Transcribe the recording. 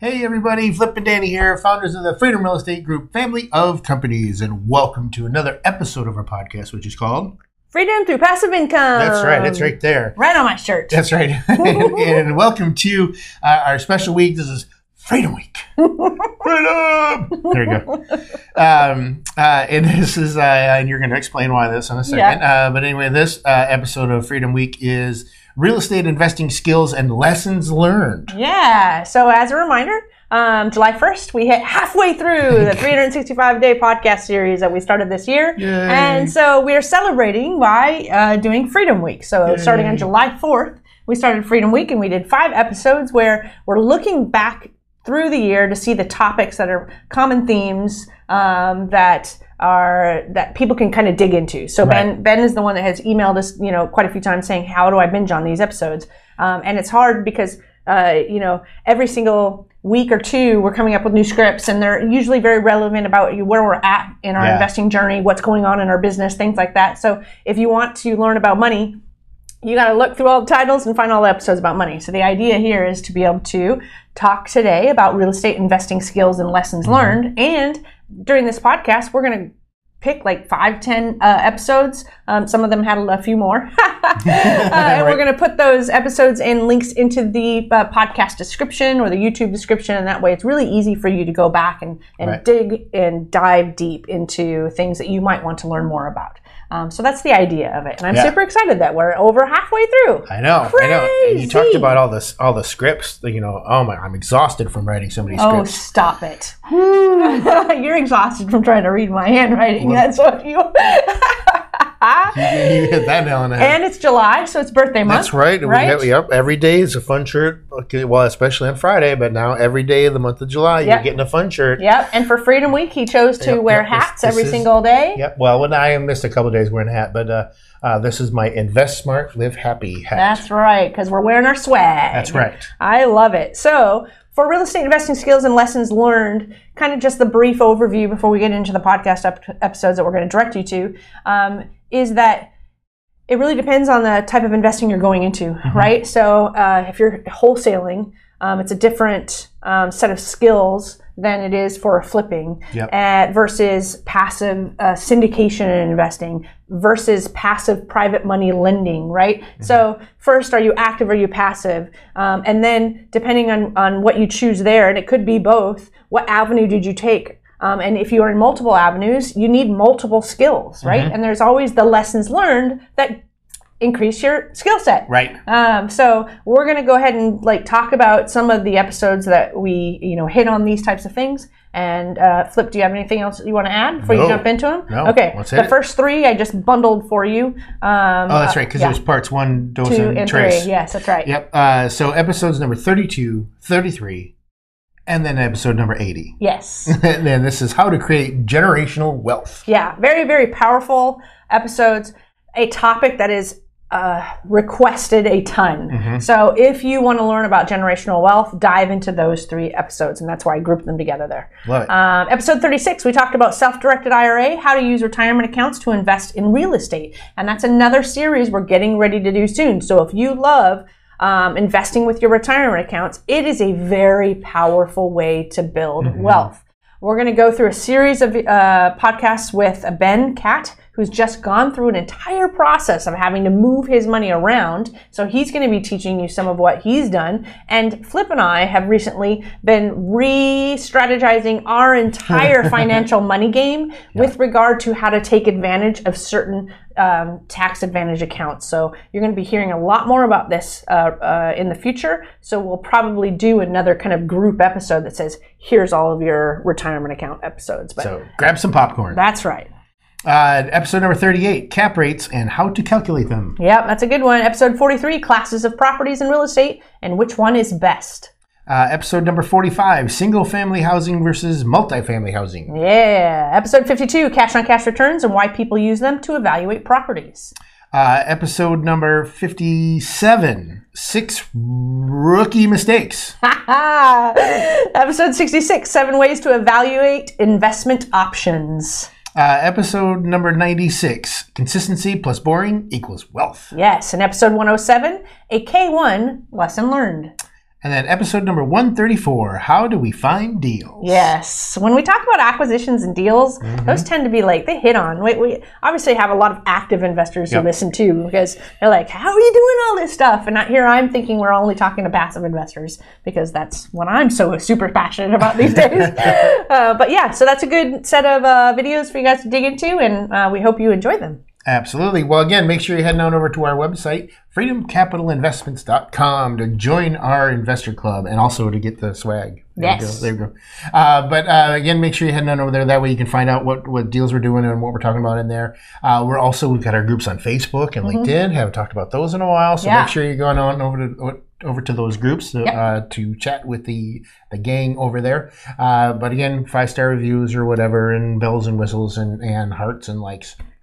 Hey everybody, Flip and Danny here, founders of the Freedom Real Estate Group family of companies, and welcome to another episode of our podcast, which is called Freedom through passive income. That's right, that's right there. Right on my shirt. That's right. and, and welcome to uh, our special week. This is Freedom Week. Freedom! There you go. Um, uh, and this is, uh, and you're going to explain why this in a second. Yeah. Uh, but anyway, this uh, episode of Freedom Week is real estate investing skills and lessons learned. Yeah. So as a reminder, um, July 1st, we hit halfway through the 365 day podcast series that we started this year. Yay. And so we are celebrating by uh, doing Freedom Week. So starting on July 4th, we started Freedom Week and we did five episodes where we're looking back through the year to see the topics that are common themes um, that are that people can kind of dig into. So Ben Ben is the one that has emailed us, you know, quite a few times saying, "How do I binge on these episodes?" Um, and it's hard because uh, you know every single week or two we're coming up with new scripts, and they're usually very relevant about where we're at in our Yeah. investing journey, what's going on in our business, things like that. So if you want to learn about money, you got to look through all the titles and find all the episodes about money. So the idea here is to be able to talk today about real estate investing skills and lessons learned. And during this podcast, we're going to pick like five, ten uh, episodes. Um, some of them had a few more. uh, and we're going to put those episodes and links into the uh, podcast description or the YouTube description. And that way it's really easy for you to go back and, and Right. dig and dive deep into things that you might want to learn more about. Um, so that's the idea of it. And I'm Yeah. super excited that we're over halfway through. I know, I know. And you talked about all this, all the scripts. You know, oh my, I'm exhausted from writing so many Oh, stop it. You're exhausted from trying to read my handwriting. That's what you. You hit that nail on the head. and it's July, so it's birthday month. That's right. Right? Have, yep. Every day is a fun shirt. Okay, well, especially on Friday, but now every day of the month of July, Yep. you're getting a fun shirt. Yep. And for Freedom Week, he chose to Yep, wear yep, this- hats this every is- single day. Yep. Well, when I missed a couple days wearing a hat, but uh, uh, this is my Invest Smart, Live Happy hat. That's right, because we're wearing our swag. That's right. I love it. So, for real estate investing skills and lessons learned, kind of just the brief overview before we get into the podcast ep- episodes that we're going to direct you to, um, is that it really depends on the type of investing you're going into, Mm-hmm. right? So, uh, if you're wholesaling, um, it's a different um, set of skills than it is for flipping Yep. uh, versus passive uh, syndication and investing versus passive private money lending, right? So first, are you active or are you passive? Um, and then depending on, on what you choose there, and it could be both, what avenue did you take? Um, and if you are in multiple avenues, you need multiple skills, right? And there's always the lessons learned that increase your skill set. Right. Um, so we're going to go ahead and like talk about some of the episodes that we, you know, hit on these types of things. And uh, Flip, do you have anything else that you want to add before No. you jump into them? No. Okay. Let's the it. first three I just bundled for you. Um, Oh, that's right, because yeah. there's parts one, dos, two and, and tres. three. Yes, that's right. Yep. Uh, so episodes number 32, 33, and then episode number 80. Yes. and then this is how to create generational wealth. Yeah, very, very powerful episodes. A topic that is uh, requested a ton. Mm-hmm. So if you want to learn about generational wealth, dive into those three episodes, and that's why I grouped them together there. Love it. Um, episode 36, we talked about self directed IRA, how to use retirement accounts to invest in real estate. And that's another series we're getting ready to do soon. So if you love um, investing with your retirement accounts, it is a very powerful way to build wealth. We're going to go through a series of uh, podcasts with Ben Cat, who's just gone through an entire process of having to move his money around. So he's going to be teaching you some of what he's done. And Flip and I have recently been re strategizing our entire financial money game with regard to how to take advantage of certain um, tax advantage accounts. So you're going to be hearing a lot more about this uh, uh, in the future. So we'll probably do another kind of group episode that says, here's all of your retirement account episodes. But so grab some popcorn. that's right. Uh, episode number 38, cap rates and how to calculate them. Yep, that's a good one. Episode 43, classes of properties in real estate and which one is best. Uh, episode number 45, single family housing versus multifamily housing. Yeah. Episode 52, cash on cash returns and why people use them to evaluate properties. Uh, episode number 57, six rookie mistakes. Episode 66, seven ways to evaluate investment options. Uh, episode number 96, consistency plus boring equals wealth. Yes. And episode 107, a K1 lesson learned. And then episode number 134 How do we find deals? Yes. When we talk about acquisitions and deals, Mm-hmm. those tend to be like they hit on. We, we obviously have a lot of active investors Yep. who listen too because they're like, "How are you doing all this stuff?" And not here I'm thinking we're only talking to passive investors because that's what I'm so super passionate about these days. uh, but yeah, so that's a good set of uh, videos for you guys to dig into, and uh, we hope you enjoy them. Absolutely. Well, again, make sure you're heading on over to our website, freedomcapitalinvestments.com, to join our investor club and also to get the swag. There Yes. You go, there you go. Uh, but uh, again, make sure you're heading on over there. That way you can find out what, what deals we're doing and what we're talking about in there. Uh, we're also, we've got our groups on Facebook and LinkedIn. Haven't talked about those in a while. So Yeah. make sure you're going on over to over to those groups uh, Yep. uh, to chat with the the gang over there. Uh, but again, five star reviews or whatever, and bells and whistles and, and hearts and likes.